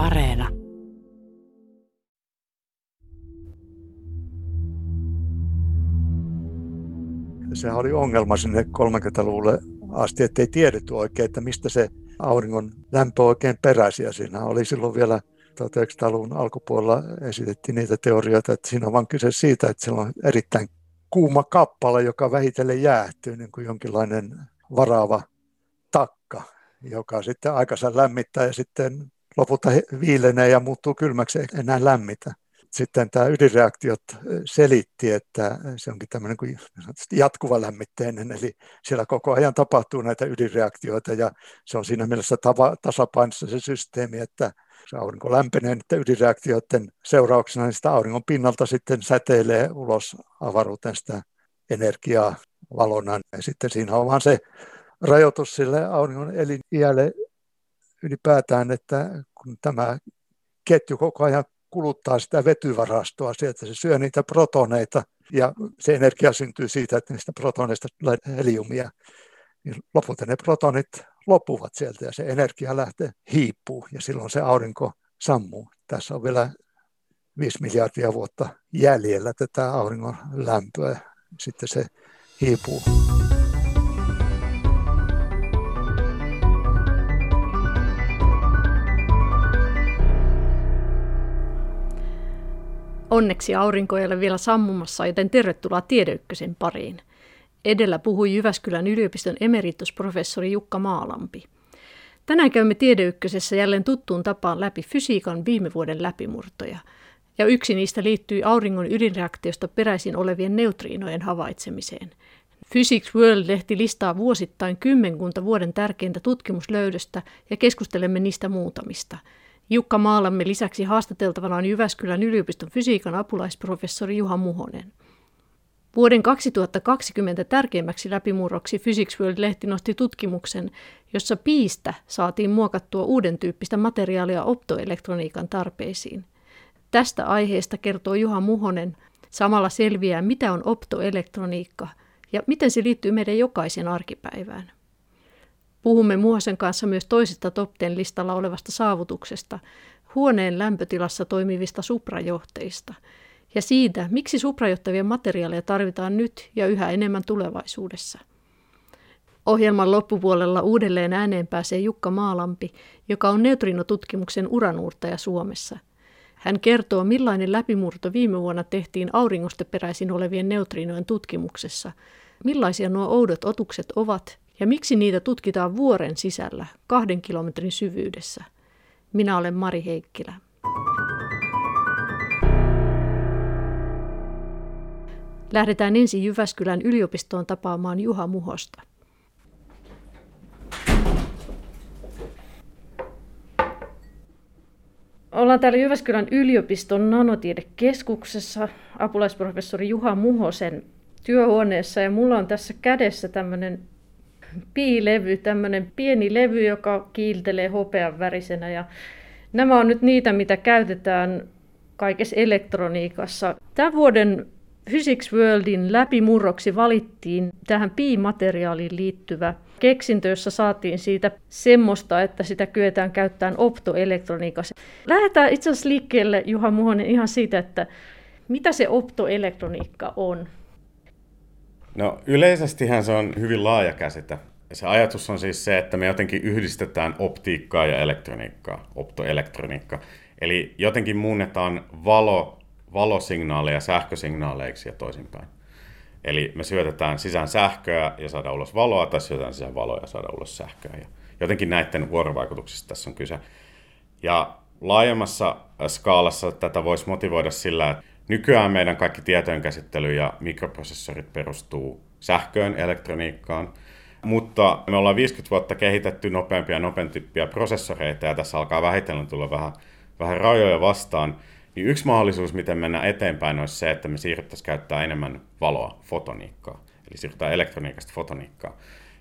Areena. Sehän oli ongelma sinne 30-luvulle asti, ettei tiedetty oikein, että mistä se auringon lämpö oikein peräisi. Ja siinä oli silloin vielä 1900-luvun alkupuolella esitettiin niitä teorioita, että siinä on vain kyse siitä, että siellä on erittäin kuuma kappale, joka vähitellen jäähtyy, niin kuin jonkinlainen varaava takka, joka sitten aikansa lämmittää ja sitten lopulta viilenee ja muuttuu kylmäksi, ei enää lämmitä. Sitten tämä ydinreaktiot selitti, että se onkin tämmöinen kuin jatkuva lämmitteinen, eli siellä koko ajan tapahtuu näitä ydinreaktioita ja se on siinä mielessä tava, tasapainossa se systeemi, että se aurinko lämpenee niiden ydinreaktioiden seurauksena, niin sitä auringon pinnalta sitten säteilee ulos avaruuteen sitä energiaa valona. Ja sitten siinä on vaan se rajoitus sille auringon eliniälle ylipäätään, että kun tämä ketju koko ajan kuluttaa sitä vetyvarastoa sieltä, se syö niitä protoneita ja se energia syntyy siitä, että niistä protoneista tulee heliumia. Niin lopulta ne protonit loppuvat sieltä ja se energia lähtee hiipuu ja silloin se aurinko sammuu. Tässä on vielä 5 miljardia vuotta jäljellä tätä auringon lämpöä. Sitten se hiipuu. Onneksi aurinko ei ole vielä sammumassa, joten tervetuloa Tiedeykkösen pariin. Edellä puhui Jyväskylän yliopiston emeritusprofessori Jukka Maalampi. Tänään käymme Tiedeykkösessä jälleen tuttuun tapaan läpi fysiikan viime vuoden läpimurtoja. Ja yksi niistä liittyy auringon ydinreaktiosta peräisin olevien neutriinojen havaitsemiseen. Physics World-lehti listaa vuosittain kymmenkunta vuoden tärkeintä tutkimuslöydöstä ja keskustelemme niistä muutamista – Jukka Maalamme lisäksi haastateltavana on Jyväskylän yliopiston fysiikan apulaisprofessori Juha Muhonen. Vuoden 2020 tärkeimmäksi läpimurroksi Physics World-lehti nosti tutkimuksen, jossa piistä saatiin muokattua uuden tyyppistä materiaalia optoelektroniikan tarpeisiin. Tästä aiheesta kertoo Juha Muhonen. Samalla selviää, mitä on optoelektroniikka ja miten se liittyy meidän jokaisen arkipäivään. Puhumme Muhosen kanssa myös toisesta top 10 listalla olevasta saavutuksesta, huoneen lämpötilassa toimivista suprajohteista, ja siitä, miksi suprajohtavia materiaaleja tarvitaan nyt ja yhä enemmän tulevaisuudessa. Ohjelman loppupuolella uudelleen ääneen pääsee Jukka Maalampi, joka on neutrinotutkimuksen uranuurtaja Suomessa. Hän kertoo, millainen läpimurto viime vuonna tehtiin auringosta peräisin olevien neutrinojen tutkimuksessa, millaisia nuo oudot otukset ovat ja miksi niitä tutkitaan vuoren sisällä kahden kilometrin syvyydessä? Minä olen Mari Heikkilä. Lähdetään ensin Jyväskylän yliopistoon tapaamaan Juha Muhosta. Ollaan täällä Jyväskylän yliopiston nanotiedekeskuksessa apulaisprofessori Juha Muhosen työhuoneessa ja mulla on tässä kädessä tämmöinen piilevy, tämmöinen pieni levy, joka kiiltelee hopean värisenä. Ja nämä on nyt niitä, mitä käytetään kaikessa elektroniikassa. Tämän vuoden Physics Worldin läpimurroksi valittiin tähän piimateriaaliin liittyvä keksintö, jossa saatiin siitä semmoista, että sitä kyetään käyttämään optoelektroniikassa. Lähdetään itse asiassa liikkeelle, Juha Muhonen, ihan siitä, että mitä se optoelektroniikka on? No yleisestihän se on hyvin laaja käsite. Se ajatus on siis se, että me jotenkin yhdistetään optiikkaa ja elektroniikkaa, optoelektroniikka. Eli jotenkin muunnetaan valo, valosignaaleja sähkösignaaleiksi ja toisinpäin. Eli me syötetään sisään sähköä ja saadaan ulos valoa, tai syötetään sisään valoa ja saadaan ulos sähköä. Ja jotenkin näiden vuorovaikutuksista tässä on kyse. Ja laajemmassa skaalassa tätä voisi motivoida sillä, että Nykyään meidän kaikki tietojenkäsittely ja mikroprosessorit perustuu sähköön, elektroniikkaan, mutta me ollaan 50 vuotta kehitetty nopeampia ja nopeampia prosessoreita ja tässä alkaa vähitellen tulla vähän, vähän rajoja vastaan. Niin yksi mahdollisuus, miten mennään eteenpäin, olisi se, että me siirryttäisiin käyttää enemmän valoa, fotoniikkaa. Eli siirrytään elektroniikasta fotoniikkaa.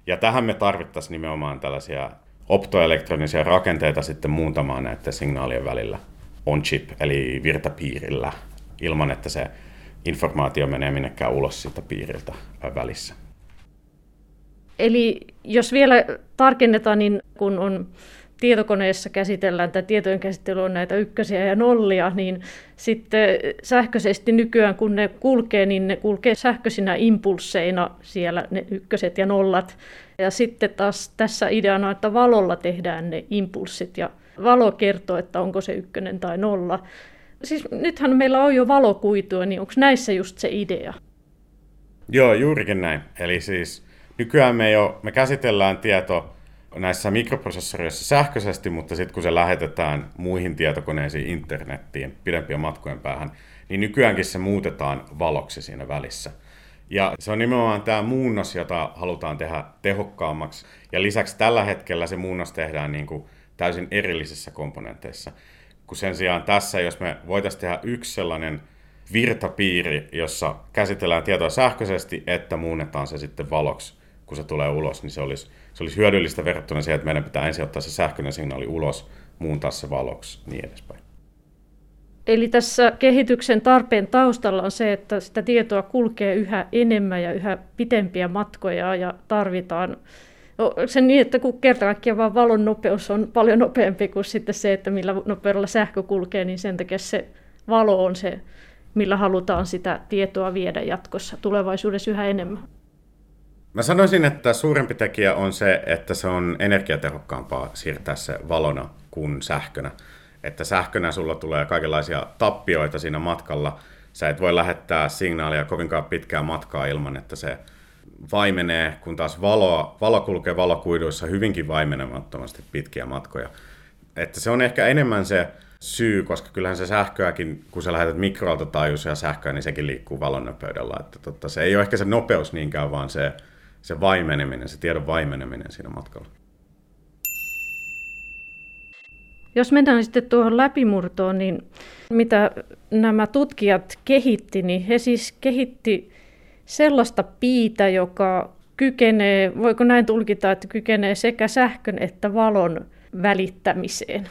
Ja tähän me tarvittaisiin nimenomaan tällaisia optoelektronisia rakenteita sitten muuntamaan näiden signaalien välillä on chip, eli virtapiirillä ilman, että se informaatio menee minnekään ulos siitä piiriltä välissä. Eli jos vielä tarkennetaan, niin kun on tietokoneessa käsitellään, tai tietojen käsittely on näitä ykkösiä ja nollia, niin sitten sähköisesti nykyään kun ne kulkee, niin ne kulkee sähköisinä impulseina siellä ne ykköset ja nollat. Ja sitten taas tässä ideana, että valolla tehdään ne impulssit ja valo kertoo, että onko se ykkönen tai nolla. Siis nythän meillä on jo valokuitua, niin onko näissä just se idea? Joo, juurikin näin. Eli siis nykyään me jo, me käsitellään tieto näissä mikroprosessoreissa sähköisesti, mutta sitten kun se lähetetään muihin tietokoneisiin internettiin pidempien matkojen päähän, niin nykyäänkin se muutetaan valoksi siinä välissä. Ja se on nimenomaan tämä muunnos, jota halutaan tehdä tehokkaammaksi. Ja lisäksi tällä hetkellä se muunnos tehdään niin kuin täysin erillisissä komponenteissa. Kun sen sijaan tässä, jos me voitaisiin tehdä yksi sellainen virtapiiri, jossa käsitellään tietoa sähköisesti, että muunnetaan se sitten valoksi, kun se tulee ulos, niin se olisi, se olisi hyödyllistä verrattuna siihen, että meidän pitää ensin ottaa se sähköinen signaali ulos, muuntaa se valoksi, niin edespäin. Eli tässä kehityksen tarpeen taustalla on se, että sitä tietoa kulkee yhä enemmän ja yhä pitempiä matkoja ja tarvitaan se niin, että kun kerta kaikkiaan vaan valon nopeus on paljon nopeampi kuin sitten se, että millä nopeudella sähkö kulkee, niin sen takia se valo on se, millä halutaan sitä tietoa viedä jatkossa tulevaisuudessa yhä enemmän. Mä sanoisin, että suurempi tekijä on se, että se on energiatehokkaampaa siirtää se valona kuin sähkönä. Että sähkönä sulla tulee kaikenlaisia tappioita siinä matkalla. Sä et voi lähettää signaalia kovinkaan pitkää matkaa ilman, että se vaimenee, kun taas valo, valo kulkee valokuiduissa hyvinkin vaimenemattomasti pitkiä matkoja. Että se on ehkä enemmän se syy, koska kyllähän se sähköäkin, kun sä lähetät mikroalta taajuisia sähköä, niin sekin liikkuu valon nopeudella. Että totta, se ei ole ehkä se nopeus niinkään, vaan se, se vaimeneminen, se tiedon vaimeneminen siinä matkalla. Jos mennään sitten tuohon läpimurtoon, niin mitä nämä tutkijat kehitti, niin he siis kehitti sellaista piitä, joka kykenee, voiko näin tulkita, että kykenee sekä sähkön että valon välittämiseen?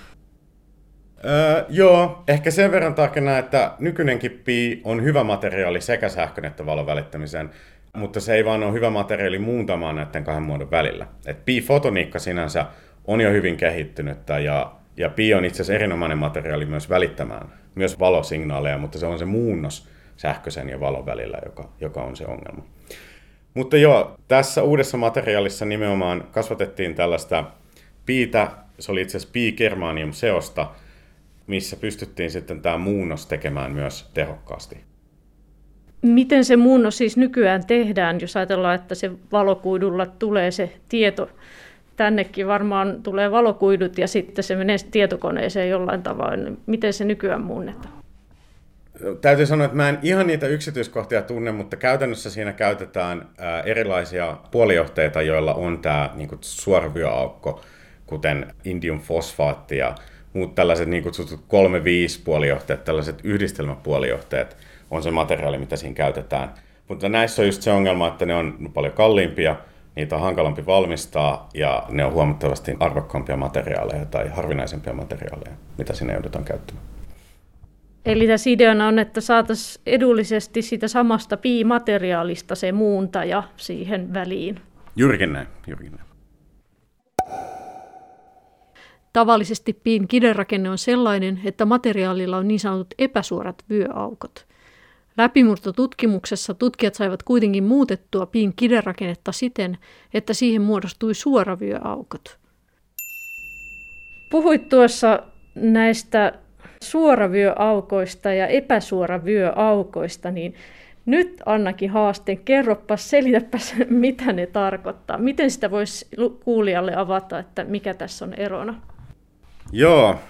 Öö, joo, ehkä sen verran tarkena, että nykyinenkin pi on hyvä materiaali sekä sähkön että valon välittämiseen, mutta se ei vaan ole hyvä materiaali muuntamaan näiden kahden muodon välillä. Et pi-fotoniikka sinänsä on jo hyvin kehittynyttä ja, ja pi on itse asiassa erinomainen materiaali myös välittämään myös valosignaaleja, mutta se on se muunnos, sähköisen ja valon välillä, joka, joka on se ongelma. Mutta joo, tässä uudessa materiaalissa nimenomaan kasvatettiin tällaista piitä, se oli itse asiassa pi-germanium-seosta, missä pystyttiin sitten tämä muunnos tekemään myös tehokkaasti. Miten se muunnos siis nykyään tehdään, jos ajatellaan, että se valokuidulla tulee se tieto tännekin varmaan tulee valokuidut ja sitten se menee tietokoneeseen jollain tavalla. Miten se nykyään muunnetaan? Täytyy sanoa, että mä en ihan niitä yksityiskohtia tunne, mutta käytännössä siinä käytetään erilaisia puolijohteita, joilla on tämä niin suoravyöaukko, kuten indium fosfaatti ja muut tällaiset niin kutsutut 3-5 puolijohteet, tällaiset yhdistelmäpuolijohteet on se materiaali, mitä siinä käytetään. Mutta näissä on just se ongelma, että ne on paljon kalliimpia, niitä on hankalampi valmistaa ja ne on huomattavasti arvokkaampia materiaaleja tai harvinaisempia materiaaleja, mitä sinne joudutaan käyttämään. Eli tässä ideana on, että saataisiin edullisesti siitä samasta piimateriaalista se muuntaja siihen väliin. Juurikin näin, juurikin näin. Tavallisesti piin kiderakenne on sellainen, että materiaalilla on niin sanotut epäsuorat vyöaukot. Läpimurtotutkimuksessa tutkijat saivat kuitenkin muutettua piin kiderakennetta siten, että siihen muodostui suoravyöaukot. Puhuit tuossa näistä suoravyöaukoista ja epäsuoravyöaukoista, niin nyt Annakin haasteen, kerropa, selitäpäs, mitä ne tarkoittaa. Miten sitä voisi kuulijalle avata, että mikä tässä on erona? Joo,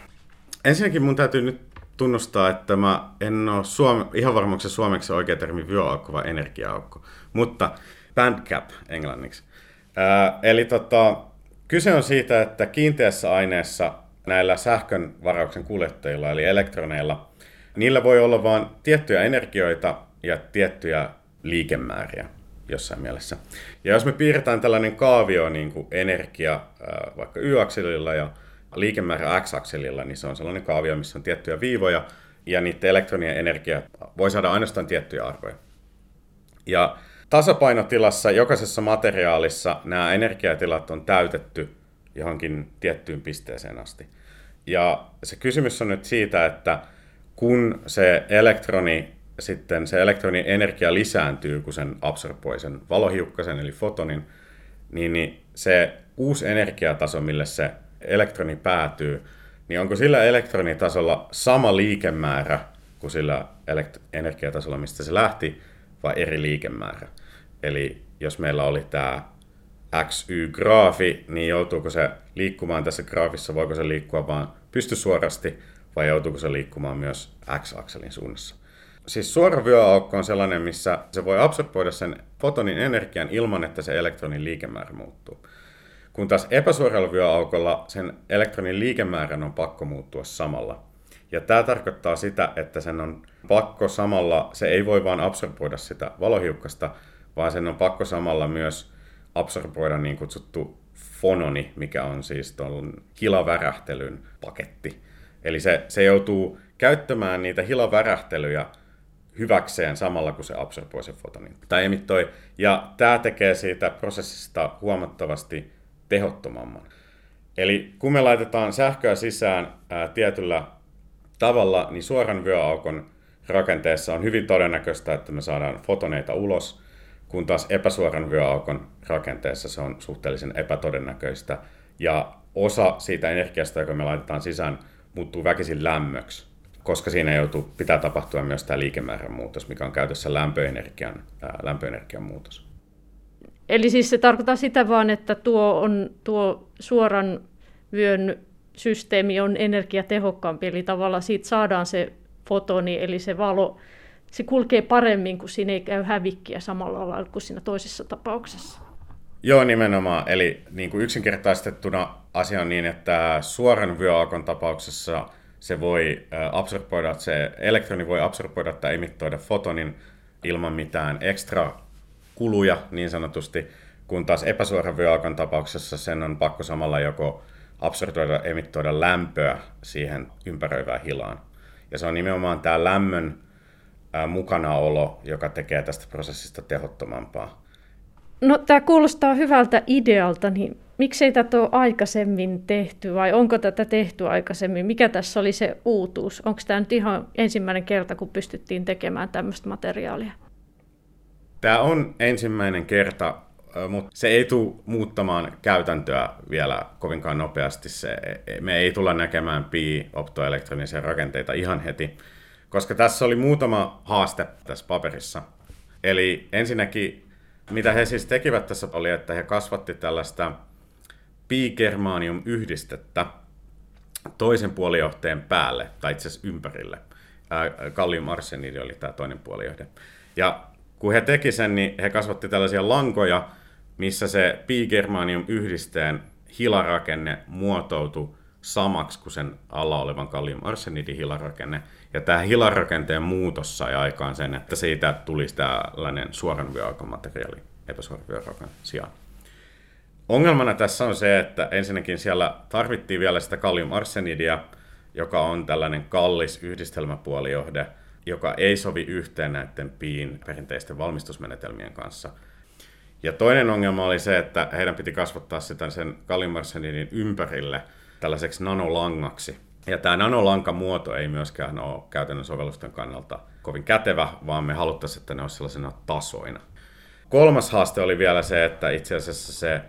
ensinnäkin mun täytyy nyt tunnustaa, että mä en ole suome, ihan varmaksi suomeksi oikea termi vyöaukko vai energiaaukko, mutta bandcap englanniksi. Ää, eli tota, kyse on siitä, että kiinteässä aineessa näillä sähkön varauksen kuljettajilla, eli elektroneilla, niillä voi olla vain tiettyjä energioita ja tiettyjä liikemääriä jossain mielessä. Ja jos me piirretään tällainen kaavio niin kuin energia vaikka y-akselilla ja liikemäärä x-akselilla, niin se on sellainen kaavio, missä on tiettyjä viivoja, ja niiden elektronien energia voi saada ainoastaan tiettyjä arvoja. Ja tasapainotilassa jokaisessa materiaalissa nämä energiatilat on täytetty johonkin tiettyyn pisteeseen asti. Ja se kysymys on nyt siitä, että kun se elektroni sitten se elektronin energia lisääntyy, kun sen absorboi sen valohiukkasen eli fotonin, niin, niin se uusi energiataso, mille se elektroni päätyy, niin onko sillä elektronitasolla sama liikemäärä kuin sillä elekt- energiatasolla, mistä se lähti, vai eri liikemäärä? Eli jos meillä oli tämä XY-graafi, niin joutuuko se liikkumaan tässä graafissa, voiko se liikkua vain pystysuorasti, vai joutuuko se liikkumaan myös X-akselin suunnassa? Siis suora vyöaukko on sellainen, missä se voi absorboida sen fotonin energian ilman, että se elektronin liikemäärä muuttuu. Kun taas epäsuoralla vyöaukolla sen elektronin liikemäärän on pakko muuttua samalla. Ja tämä tarkoittaa sitä, että sen on pakko samalla, se ei voi vaan absorboida sitä valohiukkasta, vaan sen on pakko samalla myös absorboida niin kutsuttu fononi, mikä on siis tuon hilavärähtelyn paketti. Eli se, se joutuu käyttämään niitä hilavärähtelyjä hyväkseen samalla, kun se absorboi sen fotonin tai emittoi. Ja tämä tekee siitä prosessista huomattavasti tehottomamman. Eli kun me laitetaan sähköä sisään ää, tietyllä tavalla, niin suoran vyöaukon rakenteessa on hyvin todennäköistä, että me saadaan fotoneita ulos, kun taas epäsuoran vyöaukon rakenteessa se on suhteellisen epätodennäköistä. Ja osa siitä energiasta, joka me laitetaan sisään, muuttuu väkisin lämmöksi koska siinä joutuu, pitää tapahtua myös tämä liikemäärän muutos, mikä on käytössä lämpöenergian, ää, lämpöenergian muutos. Eli siis se tarkoittaa sitä vaan, että tuo, on, tuo suoran vyön systeemi on energiatehokkaampi, eli tavallaan siitä saadaan se fotoni, eli se valo, se kulkee paremmin, kun siinä ei käy hävikkiä samalla lailla kuin siinä toisessa tapauksessa. Joo, nimenomaan. Eli niin kuin yksinkertaistettuna asia on niin, että suoran vyöaukon tapauksessa se voi absorboida, se elektroni voi absorboida tai emittoida fotonin ilman mitään ekstra kuluja niin sanotusti, kun taas epäsuoran vyöakan tapauksessa sen on pakko samalla joko absorboida, emittoida lämpöä siihen ympäröivään hilaan. Ja se on nimenomaan tämä lämmön mukanaolo, joka tekee tästä prosessista tehottomampaa. No tämä kuulostaa hyvältä idealta, niin miksei tätä ole aikaisemmin tehty vai onko tätä tehty aikaisemmin? Mikä tässä oli se uutuus? Onko tämä nyt ihan ensimmäinen kerta, kun pystyttiin tekemään tämmöistä materiaalia? Tämä on ensimmäinen kerta, mutta se ei tule muuttamaan käytäntöä vielä kovinkaan nopeasti. Se, me ei tulla näkemään pi-optoelektronisia rakenteita ihan heti, koska tässä oli muutama haaste tässä paperissa. Eli ensinnäkin, mitä he siis tekivät tässä oli, että he kasvatti tällaista pi-germanium-yhdistettä toisen puolijohteen päälle, tai itse asiassa ympärille. Kallium arsenidi oli tämä toinen puolijohde. Ja kun he teki sen, niin he kasvatti tällaisia lankoja, missä se pi-germanium-yhdisteen hilarakenne muotoutui samaksi kuin sen alla olevan kallium arsenidin hilarakenne. Ja tämä hilarakenteen muutos sai aikaan sen, että siitä tulisi tällainen suoran vyöaukon materiaali epäsuoran sijaan. Ongelmana tässä on se, että ensinnäkin siellä tarvittiin vielä sitä arssenidia, joka on tällainen kallis yhdistelmäpuolijohde, joka ei sovi yhteen näiden piin perinteisten valmistusmenetelmien kanssa. Ja toinen ongelma oli se, että heidän piti kasvattaa sitä sen arsenidin ympärille tällaiseksi nanolangaksi. Ja tämä nanolankamuoto ei myöskään ole käytännön sovellusten kannalta kovin kätevä, vaan me haluttaisiin, että ne olisivat sellaisena tasoina. Kolmas haaste oli vielä se, että itse asiassa se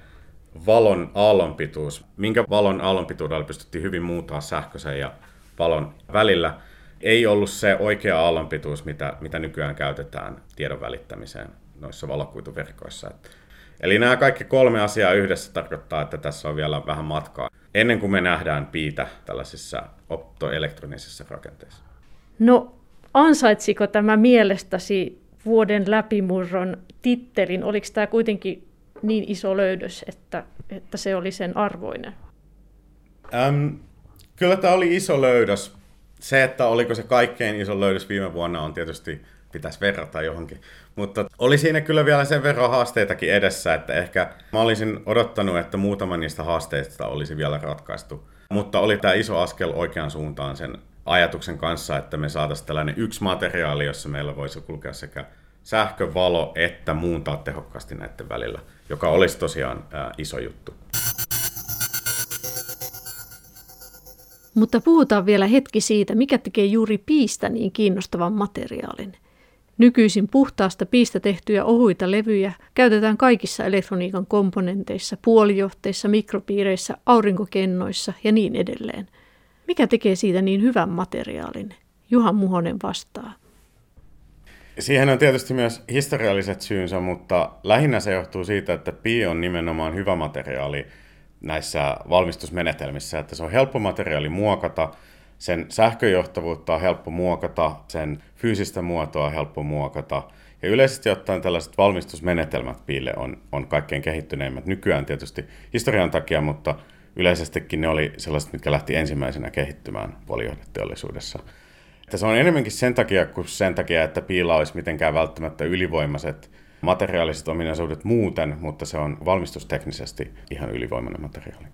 valon aallonpituus, minkä valon aallonpituudella pystyttiin hyvin muuttaa sähköisen ja valon välillä, ei ollut se oikea aallonpituus, mitä, mitä nykyään käytetään tiedon välittämiseen noissa valokuituverkoissa. Eli nämä kaikki kolme asiaa yhdessä tarkoittaa, että tässä on vielä vähän matkaa ennen kuin me nähdään piitä tällaisissa optoelektronisissa rakenteissa. No ansaitsiko tämä mielestäsi vuoden läpimurron tittelin? Oliko tämä kuitenkin niin iso löydös, että, että se oli sen arvoinen? Ähm, kyllä tämä oli iso löydös. Se, että oliko se kaikkein iso löydös viime vuonna on tietysti pitäisi verrata johonkin. Mutta oli siinä kyllä vielä sen verran haasteitakin edessä, että ehkä mä olisin odottanut, että muutama niistä haasteista olisi vielä ratkaistu. Mutta oli tämä iso askel oikeaan suuntaan sen ajatuksen kanssa, että me saataisiin tällainen yksi materiaali, jossa meillä voisi kulkea sekä sähkövalo että muuntaa tehokkaasti näiden välillä, joka olisi tosiaan ää, iso juttu. Mutta puhutaan vielä hetki siitä, mikä tekee juuri piistä niin kiinnostavan materiaalin. Nykyisin puhtaasta piistä tehtyjä ohuita levyjä käytetään kaikissa elektroniikan komponenteissa, puolijohteissa, mikropiireissä, aurinkokennoissa ja niin edelleen. Mikä tekee siitä niin hyvän materiaalin? Juha Muhonen vastaa. Siihen on tietysti myös historialliset syynsä, mutta lähinnä se johtuu siitä, että pi on nimenomaan hyvä materiaali näissä valmistusmenetelmissä, että se on helppo materiaali muokata, sen sähköjohtavuutta on helppo muokata, sen fyysistä muotoa on helppo muokata. Ja yleisesti ottaen tällaiset valmistusmenetelmät piille on, on kaikkein kehittyneimmät nykyään tietysti historian takia, mutta yleisestikin ne oli sellaiset, mitkä lähti ensimmäisenä kehittymään puolijohdeteollisuudessa. Että se on enemmänkin sen takia kuin sen takia, että piila olisi mitenkään välttämättä ylivoimaiset materiaaliset ominaisuudet muuten, mutta se on valmistusteknisesti ihan ylivoimainen materiaali.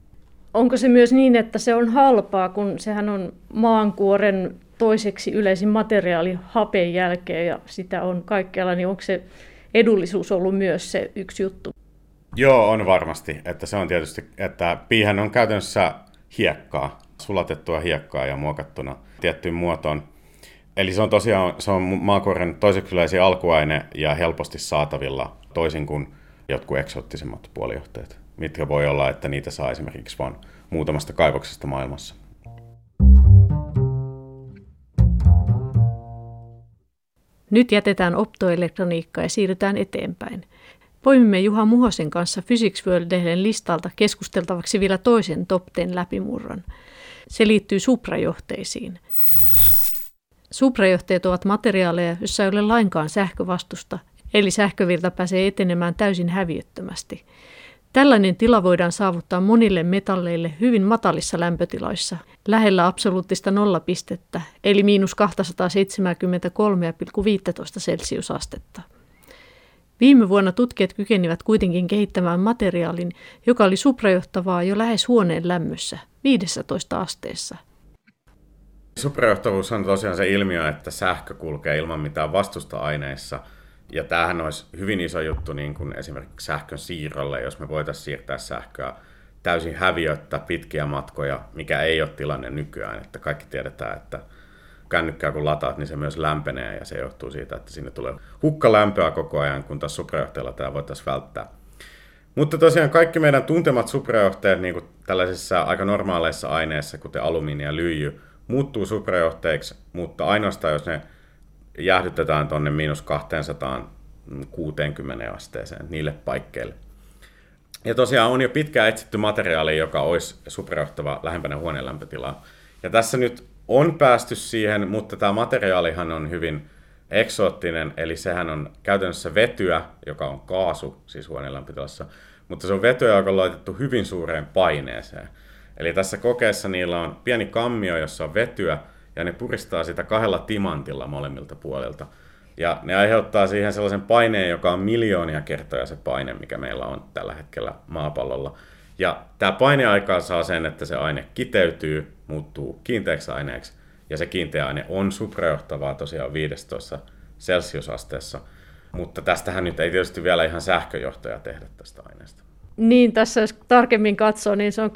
Onko se myös niin, että se on halpaa, kun sehän on maankuoren toiseksi yleisin materiaali hapen jälkeen ja sitä on kaikkialla, niin onko se edullisuus ollut myös se yksi juttu? Joo, on varmasti. Että se on tietysti, että piihän on käytännössä hiekkaa, sulatettua hiekkaa ja muokattuna tiettyyn muotoon. Eli se on tosiaan se on maakuoren toiseksi yleisin alkuaine ja helposti saatavilla toisin kuin jotkut eksoottisemmat puolijohteet, mitkä voi olla, että niitä saa esimerkiksi vain muutamasta kaivoksesta maailmassa. Nyt jätetään optoelektroniikka ja siirrytään eteenpäin. Poimimme Juha Muhosen kanssa Physics World-lehden listalta keskusteltavaksi vielä toisen top 10 läpimurron. Se liittyy suprajohteisiin. Suprajohteet ovat materiaaleja, joissa ei ole lainkaan sähkövastusta, eli sähkövirta pääsee etenemään täysin häviöttömästi. Tällainen tila voidaan saavuttaa monille metalleille hyvin matalissa lämpötiloissa, lähellä absoluuttista nollapistettä, eli miinus 273,15 celsiusastetta. Viime vuonna tutkijat kykenivät kuitenkin kehittämään materiaalin, joka oli suprajohtavaa jo lähes huoneen lämmössä, 15 asteessa. Suprajohtavuus on tosiaan se ilmiö, että sähkö kulkee ilman mitään vastusta aineissa. Ja tämähän olisi hyvin iso juttu niin kuin esimerkiksi sähkön siirrolle, jos me voitaisiin siirtää sähköä täysin häviöttä pitkiä matkoja, mikä ei ole tilanne nykyään. Että kaikki tiedetään, että kännykkää kun lataat, niin se myös lämpenee ja se johtuu siitä, että sinne tulee hukkalämpöä koko ajan, kun taas suprajohtajalla tämä voitaisiin välttää. Mutta tosiaan kaikki meidän tuntemat suprajohteet niin kuin tällaisissa aika normaaleissa aineissa, kuten alumiini ja lyijy, muuttuu suprajohteiksi, mutta ainoastaan jos ne jäähdytetään tuonne miinus 260 asteeseen niille paikkeille. Ja tosiaan on jo pitkään etsitty materiaali, joka olisi suprajohtava lähempänä huoneen lämpötilaa. Ja tässä nyt on päästy siihen, mutta tämä materiaalihan on hyvin eksoottinen, eli sehän on käytännössä vetyä, joka on kaasu, siis huoneen lämpötilassa, mutta se on vetyä, joka on laitettu hyvin suureen paineeseen. Eli tässä kokeessa niillä on pieni kammio, jossa on vetyä, ja ne puristaa sitä kahdella timantilla molemmilta puolilta. Ja ne aiheuttaa siihen sellaisen paineen, joka on miljoonia kertoja se paine, mikä meillä on tällä hetkellä maapallolla. Ja tämä paineaika saa sen, että se aine kiteytyy, muuttuu kiinteäksi aineeksi, ja se kiinteä aine on suprajohtavaa tosiaan 15 celsiusasteessa. Mutta tästähän nyt ei tietysti vielä ihan sähköjohtaja tehdä tästä aineesta. Niin, tässä jos tarkemmin katsoo, niin se on 2,5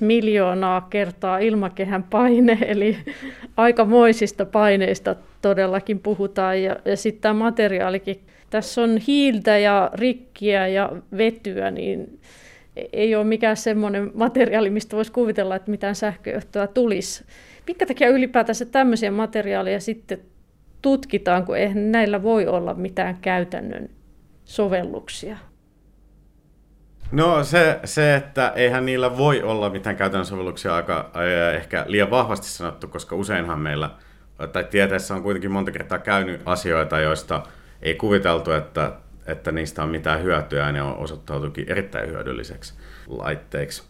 miljoonaa kertaa ilmakehän paine, eli aikamoisista paineista todellakin puhutaan. Ja, ja sitten tämä materiaalikin, tässä on hiiltä ja rikkiä ja vetyä, niin ei ole mikään semmoinen materiaali, mistä voisi kuvitella, että mitään sähköjohtoa tulisi. Minkä takia ylipäätänsä tämmöisiä materiaaleja sitten tutkitaan, kun eihän näillä voi olla mitään käytännön sovelluksia? No se, se, että eihän niillä voi olla mitään käytännön sovelluksia aika ehkä liian vahvasti sanottu, koska useinhan meillä, tai tieteessä on kuitenkin monta kertaa käynyt asioita, joista ei kuviteltu, että, että niistä on mitään hyötyä, ja ne on osoittautukin erittäin hyödylliseksi laitteiksi.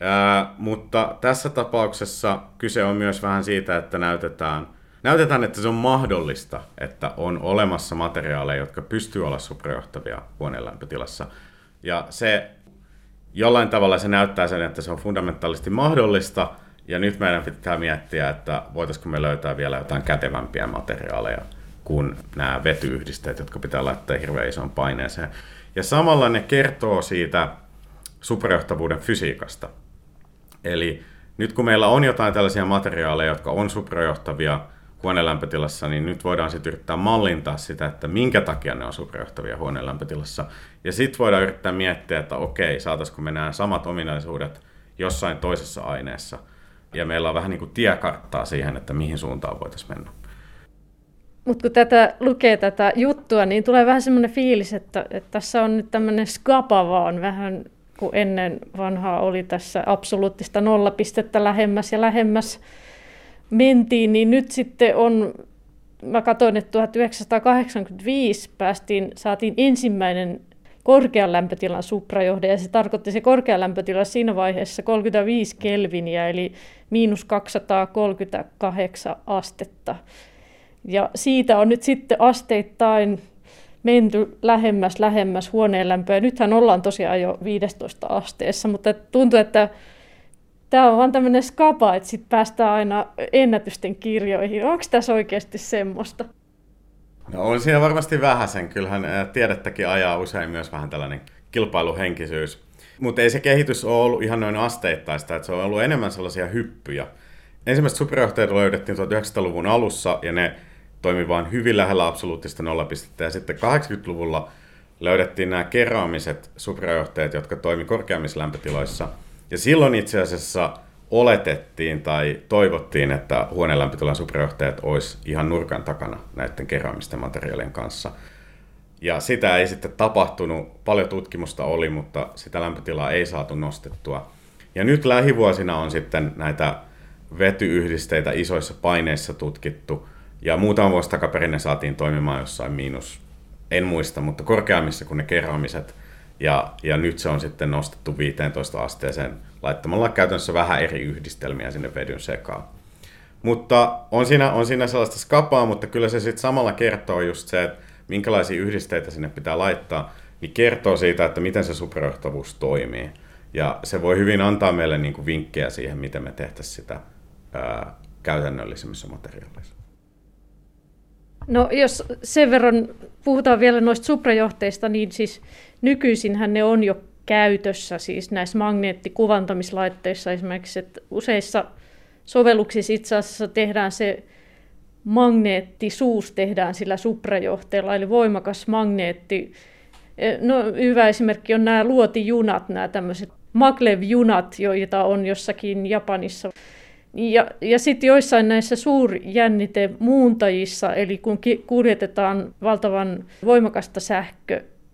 Ää, mutta tässä tapauksessa kyse on myös vähän siitä, että näytetään, näytetään, että se on mahdollista, että on olemassa materiaaleja, jotka pystyy olla suprajohtavia huoneen lämpötilassa – ja se jollain tavalla se näyttää sen, että se on fundamentaalisti mahdollista, ja nyt meidän pitää miettiä, että voitaisiko me löytää vielä jotain kätevämpiä materiaaleja kuin nämä vetyyhdisteet, jotka pitää laittaa hirveän ison paineeseen. Ja samalla ne kertoo siitä superjohtavuuden fysiikasta. Eli nyt kun meillä on jotain tällaisia materiaaleja, jotka on suprajohtavia huoneen lämpötilassa, niin nyt voidaan sitten yrittää mallintaa sitä, että minkä takia ne on suprajohtavia huoneen lämpötilassa. Ja sitten voidaan yrittää miettiä, että okei, saataisiko me nämä samat ominaisuudet jossain toisessa aineessa. Ja meillä on vähän niin kuin tiekarttaa siihen, että mihin suuntaan voitaisiin mennä. Mutta kun tätä lukee tätä juttua, niin tulee vähän semmoinen fiilis, että, että tässä on nyt tämmöinen skapa vaan vähän kun ennen vanhaa oli tässä absoluuttista nollapistettä lähemmäs ja lähemmäs mentiin, niin nyt sitten on, mä katsoin, että 1985 päästiin, saatiin ensimmäinen korkean lämpötilan suprajohde, ja se tarkoitti se korkean lämpötila siinä vaiheessa 35 kelviniä, eli miinus 238 astetta. Ja siitä on nyt sitten asteittain menty lähemmäs, lähemmäs huoneen lämpöä. Nythän ollaan tosiaan jo 15 asteessa, mutta tuntuu, että tämä on vaan tämmöinen skapa, että sitten päästään aina ennätysten kirjoihin. Onko tässä oikeasti semmoista? No on siinä varmasti vähän sen. Kyllähän tiedettäkin ajaa usein myös vähän tällainen kilpailuhenkisyys. Mutta ei se kehitys ole ollut ihan noin asteittaista, että se on ollut enemmän sellaisia hyppyjä. Ensimmäiset superjohtajat löydettiin 1900-luvun alussa ja ne toimi vain hyvin lähellä absoluuttista nollapistettä. Ja sitten 80-luvulla löydettiin nämä keraamiset suprajohtajat, jotka toimi korkeammissa lämpötiloissa. Ja silloin itse asiassa oletettiin tai toivottiin, että huoneenlämpötilan suprajohtajat olisi ihan nurkan takana näiden keraamisten materiaalien kanssa. Ja sitä ei sitten tapahtunut, paljon tutkimusta oli, mutta sitä lämpötilaa ei saatu nostettua. Ja nyt lähivuosina on sitten näitä vetyyhdisteitä isoissa paineissa tutkittu, ja muutama vuosi takaperin ne saatiin toimimaan jossain miinus, en muista, mutta korkeammissa kuin ne kerromiset. Ja, ja nyt se on sitten nostettu 15 asteeseen laittamalla käytännössä vähän eri yhdistelmiä sinne vedyn sekaan. Mutta on siinä, on siinä sellaista skapaa, mutta kyllä se sitten samalla kertoo just se, että minkälaisia yhdisteitä sinne pitää laittaa, niin kertoo siitä, että miten se superjohtavuus toimii. Ja se voi hyvin antaa meille niin kuin vinkkejä siihen, miten me tehtäisiin sitä ää, käytännöllisemmissä materiaaleissa. No jos sen verran puhutaan vielä noista suprajohteista, niin siis nykyisinhän ne on jo käytössä siis näissä magneettikuvantamislaitteissa esimerkiksi, että useissa sovelluksissa itse asiassa tehdään se magneettisuus tehdään sillä suprajohteella, eli voimakas magneetti. E, no, hyvä esimerkki on nämä luotijunat, nämä tämmöiset maglev-junat, joita on jossakin Japanissa ja, ja sitten joissain näissä suurjännite muuntajissa, eli kun kuljetetaan valtavan voimakasta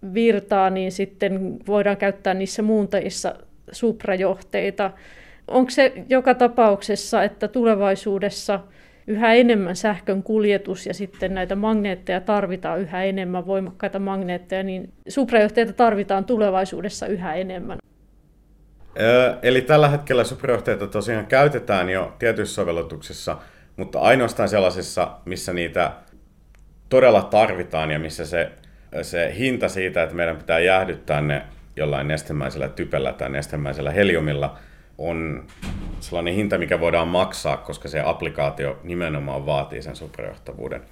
sähkövirtaa, niin sitten voidaan käyttää niissä muuntajissa suprajohteita. Onko se joka tapauksessa, että tulevaisuudessa yhä enemmän sähkön kuljetus ja sitten näitä magneetteja tarvitaan yhä enemmän, voimakkaita magneetteja, niin suprajohteita tarvitaan tulevaisuudessa yhä enemmän? Eli tällä hetkellä superjohteita tosiaan käytetään jo tietyissä sovellutuksissa, mutta ainoastaan sellaisissa, missä niitä todella tarvitaan ja missä se, se hinta siitä, että meidän pitää jäähdyttää ne jollain nestemäisellä typellä tai nestemäisellä heliumilla, on sellainen hinta, mikä voidaan maksaa, koska se applikaatio nimenomaan vaatii sen superjohtavuuden.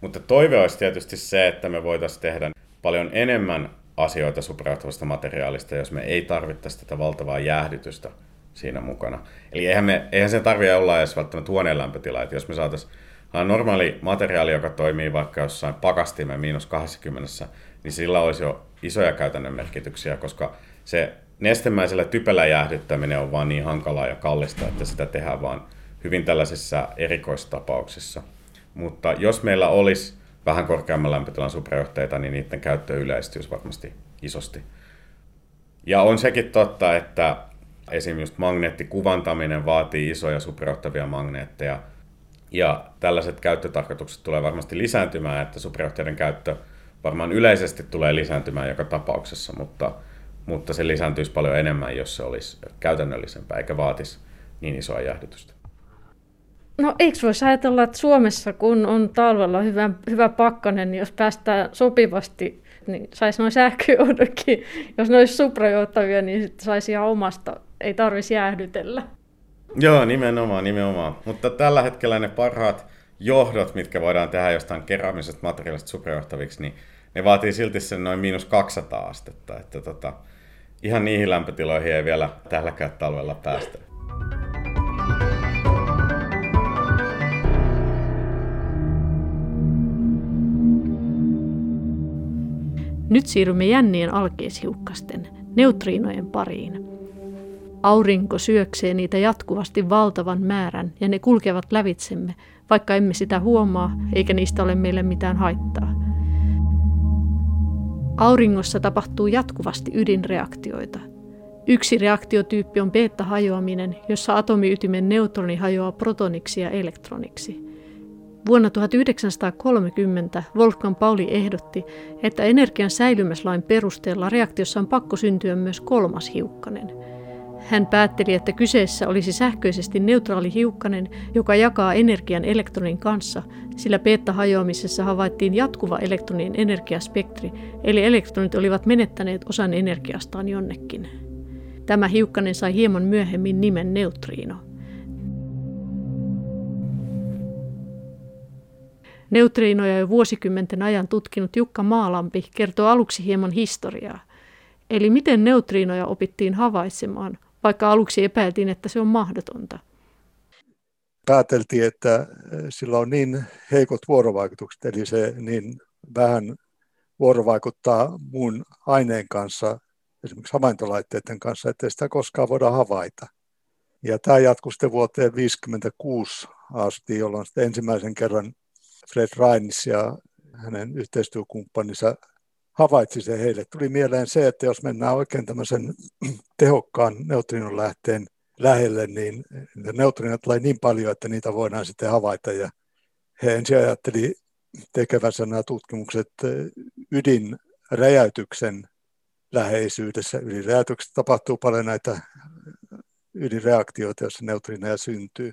Mutta toive olisi tietysti se, että me voitaisiin tehdä paljon enemmän asioita superjohtavasta materiaalista, jos me ei tarvittaisi tätä valtavaa jäähdytystä siinä mukana. Eli eihän, me, eihän se tarvitse olla edes välttämättä huoneen lämpötila, että jos me saataisiin normaali materiaali, joka toimii vaikka jossain pakastimen miinus 20, niin sillä olisi jo isoja käytännön merkityksiä, koska se nestemäisellä typellä jäähdyttäminen on vaan niin hankalaa ja kallista, että sitä tehdään vaan hyvin tällaisissa erikoistapauksissa. Mutta jos meillä olisi vähän korkeamman lämpötilan suprajohteita, niin niiden käyttö yleistyisi varmasti isosti. Ja on sekin totta, että esimerkiksi magneettikuvantaminen vaatii isoja suprajohtavia magneetteja, ja tällaiset käyttötarkoitukset tulee varmasti lisääntymään, että suprajohteiden käyttö varmaan yleisesti tulee lisääntymään joka tapauksessa, mutta, mutta se lisääntyisi paljon enemmän, jos se olisi käytännöllisempää eikä vaatisi niin isoa jäähdytystä. No eikö voisi ajatella, että Suomessa kun on talvella hyvä, hyvä pakkanen, niin jos päästään sopivasti, niin saisi noin sähköjohdotkin, jos ne olisi suprajohtavia, niin saisi ihan omasta, ei tarvitsisi jäähdytellä. Joo, nimenomaan, nimenomaan. Mutta tällä hetkellä ne parhaat johdot, mitkä voidaan tehdä jostain keräämisestä materiaalista superjohtaviksi, niin ne vaatii silti sen noin miinus 200 astetta. Että tota, ihan niihin lämpötiloihin ei vielä tälläkään talvella päästä. Nyt siirrymme jännien alkeishiukkasten, neutriinojen pariin – Aurinko syöksee niitä jatkuvasti valtavan määrän ja ne kulkevat lävitsemme, vaikka emme sitä huomaa eikä niistä ole meille mitään haittaa. Auringossa tapahtuu jatkuvasti ydinreaktioita. Yksi reaktiotyyppi on beta-hajoaminen, jossa atomiytimen neutroni hajoaa protoniksi ja elektroniksi. Vuonna 1930 Wolfgang Pauli ehdotti, että energian säilymäslain perusteella reaktiossa on pakko syntyä myös kolmas hiukkanen – hän päätteli, että kyseessä olisi sähköisesti neutraali hiukkanen, joka jakaa energian elektronin kanssa, sillä beta-hajoamisessa havaittiin jatkuva elektronin energiaspektri, eli elektronit olivat menettäneet osan energiastaan jonnekin. Tämä hiukkanen sai hieman myöhemmin nimen neutriino. Neutriinoja jo vuosikymmenten ajan tutkinut Jukka Maalampi kertoo aluksi hieman historiaa. Eli miten neutriinoja opittiin havaitsemaan, vaikka aluksi epäiltiin, että se on mahdotonta. Pääteltiin, että sillä on niin heikot vuorovaikutukset, eli se niin vähän vuorovaikuttaa muun aineen kanssa, esimerkiksi havaintolaitteiden kanssa, ettei sitä koskaan voida havaita. Ja tämä jatkuu sitten vuoteen 1956 asti, jolloin sitten ensimmäisen kerran Fred Rainis ja hänen yhteistyökumppaninsa havaitsi se heille. Tuli mieleen se, että jos mennään oikein tämmöisen tehokkaan neutrinon lähteen lähelle, niin neutrinoita tulee niin paljon, että niitä voidaan sitten havaita. Ja he ensin ajatteli tekevänsä nämä tutkimukset ydinräjäytyksen läheisyydessä. Ydinräjäytyksessä tapahtuu paljon näitä ydinreaktioita, joissa neutrineja syntyy.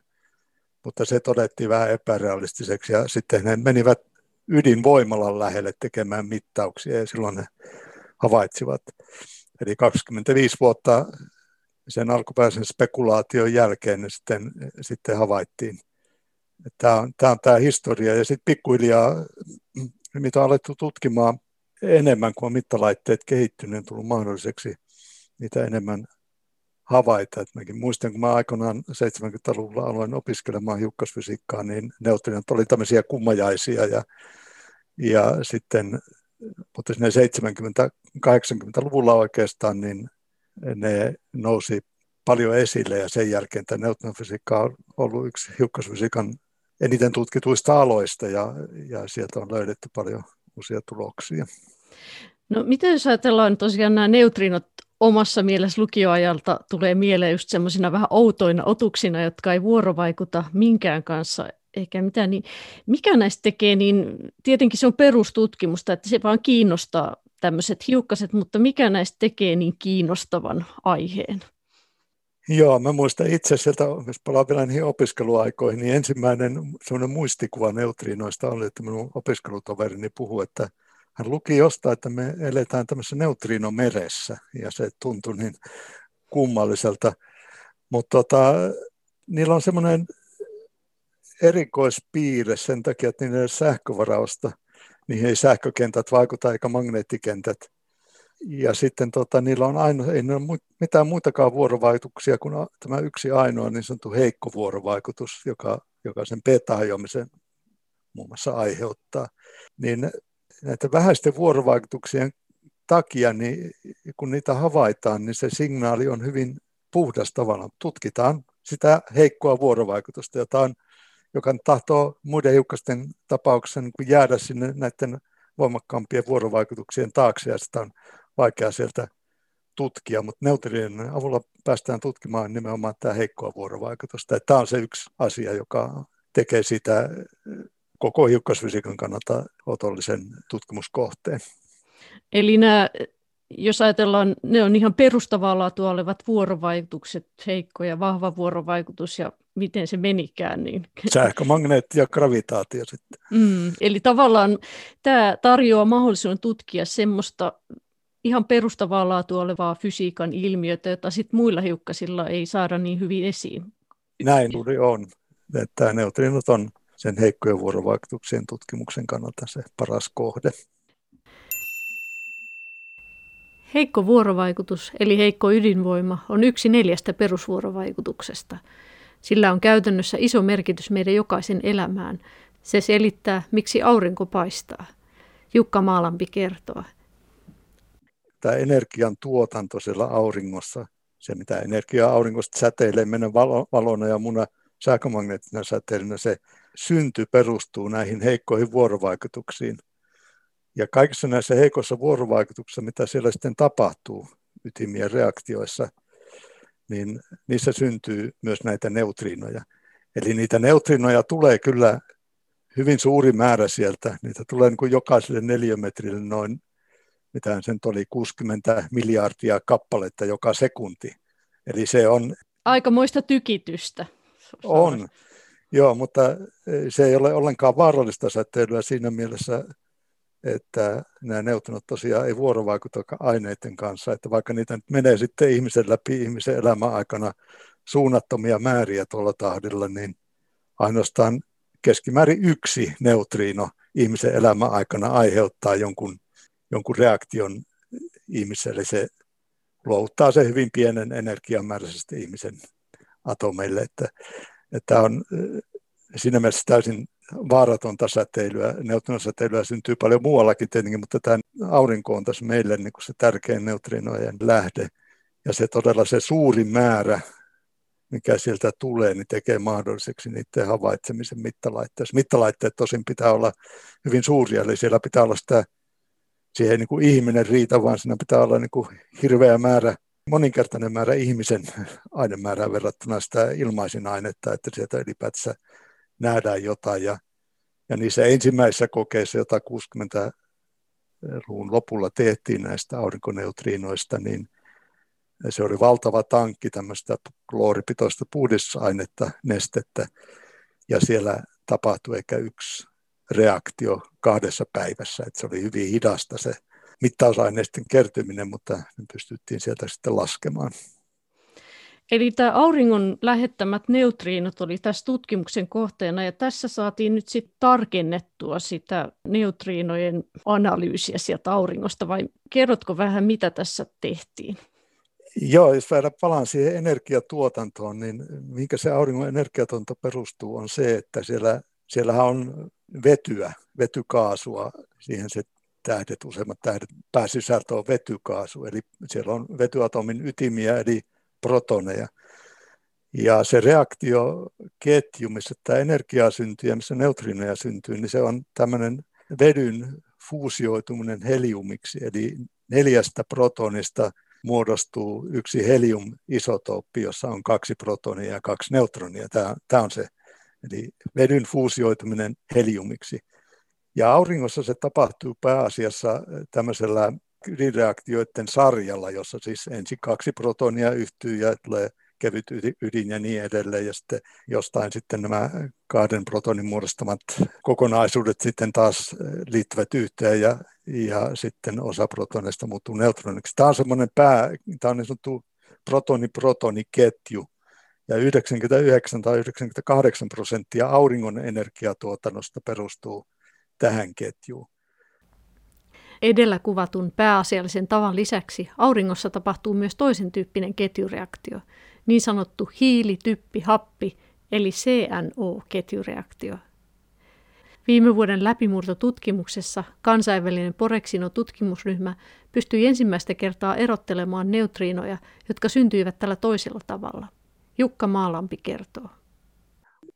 Mutta se todettiin vähän epärealistiseksi ja sitten he menivät ydinvoimalan lähelle tekemään mittauksia ja silloin ne havaitsivat. Eli 25 vuotta sen alkuperäisen spekulaation jälkeen ne sitten, sitten havaittiin. Tämä on, tämä on tämä historia ja sitten pikkuhiljaa, mitä on alettu tutkimaan enemmän kuin mittalaitteet kehittyneet, on tullut mahdolliseksi niitä enemmän havaita. Et mäkin muistan, kun mä aikoinaan 70-luvulla aloin opiskelemaan hiukkasfysiikkaa, niin neutrinot oli tämmöisiä kummajaisia ja ja sitten, mutta sinne 70-80-luvulla oikeastaan, niin ne nousi paljon esille ja sen jälkeen tämä neutronfysiikka on ollut yksi hiukkasfysiikan eniten tutkituista aloista ja, ja sieltä on löydetty paljon uusia tuloksia. No miten jos ajatellaan tosiaan nämä neutrinot omassa mielessä lukioajalta tulee mieleen just semmoisina vähän outoina otuksina, jotka ei vuorovaikuta minkään kanssa eikä mitään, niin mikä näistä tekee, niin tietenkin se on perustutkimusta, että se vaan kiinnostaa tämmöiset hiukkaset, mutta mikä näistä tekee niin kiinnostavan aiheen? Joo, mä muistan itse sieltä, jos palaan vielä niihin opiskeluaikoihin, niin ensimmäinen semmoinen muistikuva neutriinoista oli, että minun opiskelutoverini puhui, että hän luki jostain, että me eletään tämmöisessä neutriinomeressä, ja se tuntui niin kummalliselta. Mutta tota, niillä on semmoinen erikoispiirre sen takia, että niiden sähkövarausta, niihin ei sähkökentät vaikuta eikä magneettikentät. Ja sitten tota, niillä on aino, ei ole mitään muitakaan vuorovaikutuksia kuin tämä yksi ainoa niin sanottu heikko vuorovaikutus, joka, joka sen beta-hajoamisen muun muassa aiheuttaa. Niin näiden vähäisten vuorovaikutuksien takia, niin kun niitä havaitaan, niin se signaali on hyvin puhdas tavallaan. Tutkitaan sitä heikkoa vuorovaikutusta, jota on joka tahtoo muiden hiukkasten tapauksessa niin jäädä sinne näiden voimakkaampien vuorovaikutuksien taakse ja sitä on vaikea sieltä tutkia, mutta neutrinen avulla päästään tutkimaan nimenomaan tämä heikkoa vuorovaikutusta. Tämä on se yksi asia, joka tekee sitä koko hiukkasfysiikan kannalta otollisen tutkimuskohteen. Eli nämä jos ajatellaan, ne on ihan perustavaa laatua olevat vuorovaikutukset, heikko ja vahva vuorovaikutus ja miten se menikään. Niin. Sähkömagneetti ja gravitaatio sitten. Mm, eli tavallaan tämä tarjoaa mahdollisuuden tutkia semmoista ihan perustavaa laatua olevaa fysiikan ilmiötä, jota sitten muilla hiukkasilla ei saada niin hyvin esiin. Näin juuri on. Että neutrinot on sen heikkojen vuorovaikutuksien tutkimuksen kannalta se paras kohde. Heikko vuorovaikutus, eli heikko ydinvoima, on yksi neljästä perusvuorovaikutuksesta. Sillä on käytännössä iso merkitys meidän jokaisen elämään. Se selittää, miksi aurinko paistaa. Jukka Maalampi kertoo. tämä energian tuotanto siellä auringossa, se mitä energiaa auringosta säteilee mennä valona ja muna sähkömagneettisena säteilinä, se synty perustuu näihin heikkoihin vuorovaikutuksiin. Ja kaikissa näissä heikoissa vuorovaikutuksissa, mitä siellä sitten tapahtuu ytimien reaktioissa, niin niissä syntyy myös näitä neutriinoja. Eli niitä neutriinoja tulee kyllä hyvin suuri määrä sieltä. Niitä tulee niin kuin jokaiselle neliömetrille noin, mitä sen oli, 60 miljardia kappaletta joka sekunti. Eli se on... Aikamoista tykitystä. On, joo, mutta se ei ole ollenkaan vaarallista säteilyä siinä mielessä, että nämä neutronot tosiaan ei vuorovaikuta aineiden kanssa, että vaikka niitä nyt menee sitten ihmisen läpi ihmisen elämän aikana suunnattomia määriä tuolla tahdilla, niin ainoastaan keskimäärin yksi neutriino ihmisen elämän aikana aiheuttaa jonkun, jonkun reaktion ihmiselle. Se luovuttaa se hyvin pienen energiamääräisesti ihmisen atomeille, että, että on siinä mielessä täysin vaaratonta säteilyä. Neutrinosäteilyä syntyy paljon muuallakin tietenkin, mutta tämä aurinko on tässä meille niin kuin se tärkein neutrinojen lähde. Ja se todella se suuri määrä, mikä sieltä tulee, niin tekee mahdolliseksi niiden havaitsemisen mittalaitteessa. Mittalaitteet tosin pitää olla hyvin suuria, eli siellä pitää olla sitä, siihen ei niin kuin ihminen riitä, vaan siinä pitää olla niin kuin hirveä määrä, moninkertainen määrä ihmisen ainemäärää verrattuna sitä ilmaisin ainetta, että sieltä ylipäätänsä nähdään jotain. Ja, ja niissä ensimmäisissä kokeissa, joita 60-luvun lopulla tehtiin näistä aurinkoneutriinoista, niin se oli valtava tankki tämmöistä klooripitoista puhdistusainetta, nestettä, ja siellä tapahtui ehkä yksi reaktio kahdessa päivässä, että se oli hyvin hidasta se mittausaineisten kertyminen, mutta ne pystyttiin sieltä sitten laskemaan. Eli tämä auringon lähettämät neutriinot oli tässä tutkimuksen kohteena ja tässä saatiin nyt sitten tarkennettua sitä neutriinojen analyysiä sieltä auringosta vai kerrotko vähän mitä tässä tehtiin? Joo, jos vielä palaan siihen energiatuotantoon, niin minkä se auringon energiatuotanto perustuu on se, että siellä, siellähän on vetyä, vetykaasua, siihen se tähdet, useimmat tähdet, pääsisältö on vetykaasu, eli siellä on vetyatomin ytimiä, eli protoneja. Ja se reaktioketju, missä tämä energia syntyy ja missä neutriinoja syntyy, niin se on tämmöinen vedyn fuusioituminen heliumiksi, eli neljästä protonista muodostuu yksi helium-isotooppi, jossa on kaksi protonia ja kaksi neutronia. Tämä, tämä on se, eli vedyn fuusioituminen heliumiksi. Ja auringossa se tapahtuu pääasiassa tämmöisellä ydinreaktioiden sarjalla, jossa siis ensin kaksi protonia yhtyy ja tulee kevyt ydin ja niin edelleen, ja sitten jostain sitten nämä kahden protonin muodostamat kokonaisuudet sitten taas liittyvät yhteen ja, ja sitten osa protoneista muuttuu neutroniksi. Tämä on semmoinen pää, tämä on niin sanottu protoni-protoni-ketju, ja 99 tai 98 prosenttia auringon energiatuotannosta perustuu tähän ketjuun. Edellä kuvatun pääasiallisen tavan lisäksi auringossa tapahtuu myös toisen tyyppinen ketjureaktio, niin sanottu hiili-typpi-happi eli CNO-ketjureaktio. Viime vuoden läpimurtotutkimuksessa kansainvälinen Poreksino-tutkimusryhmä pystyi ensimmäistä kertaa erottelemaan neutriinoja, jotka syntyivät tällä toisella tavalla. Jukka Maalampi kertoo.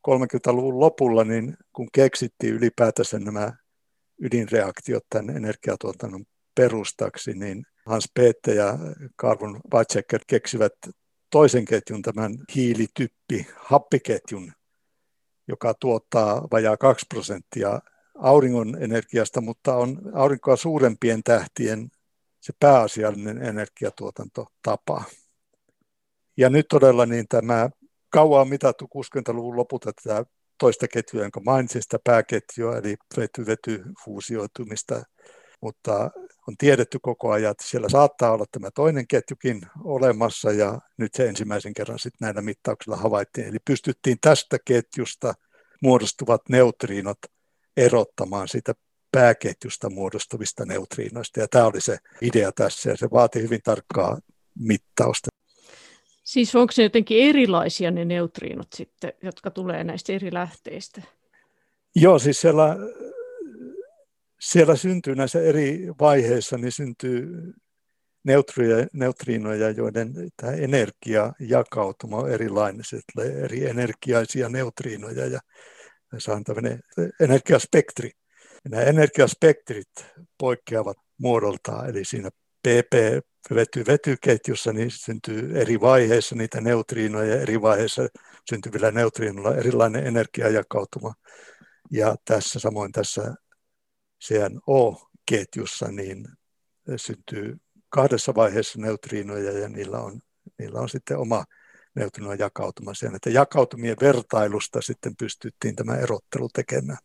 30-luvun lopulla, niin kun keksittiin ylipäätänsä nämä ydinreaktiot tämän energiatuotannon perustaksi, niin Hans Peette ja Carvon Weizsäcker keksivät toisen ketjun, tämän hiilityppi happiketjun, joka tuottaa vajaa 2 prosenttia auringon energiasta, mutta on aurinkoa suurempien tähtien se pääasiallinen energiatuotantotapa. Ja nyt todella niin tämä kauan mitattu 60-luvun lopulta tätä toista ketjua, jonka mainitsin sitä pääketjua, eli vety-vety-fuusioitumista, mutta on tiedetty koko ajan, että siellä saattaa olla tämä toinen ketjukin olemassa, ja nyt se ensimmäisen kerran sitten näillä mittauksilla havaittiin. Eli pystyttiin tästä ketjusta muodostuvat neutriinot erottamaan sitä pääketjusta muodostuvista neutriinoista, ja tämä oli se idea tässä, ja se vaati hyvin tarkkaa mittausta. Siis onko se jotenkin erilaisia ne neutriinot sitten, jotka tulee näistä eri lähteistä? Joo, siis siellä, siellä syntyy näissä eri vaiheissa, niin syntyy neutriinoja, joiden tämä energiajakautuma on erilainen. Se tulee eri energiaisia neutriinoja ja se on tämmöinen energiaspektri. Ja nämä energiaspektrit poikkeavat muodoltaan, eli siinä PP-vety-vetyketjussa niin syntyy eri vaiheissa niitä neutriinoja ja eri vaiheissa syntyvillä neutriinoilla erilainen energiajakautuma. Ja tässä samoin tässä CNO-ketjussa niin syntyy kahdessa vaiheessa neutriinoja ja niillä on, niillä on sitten oma neutrinon jakautuma siellä. Että jakautumien vertailusta sitten pystyttiin tämä erottelu tekemään.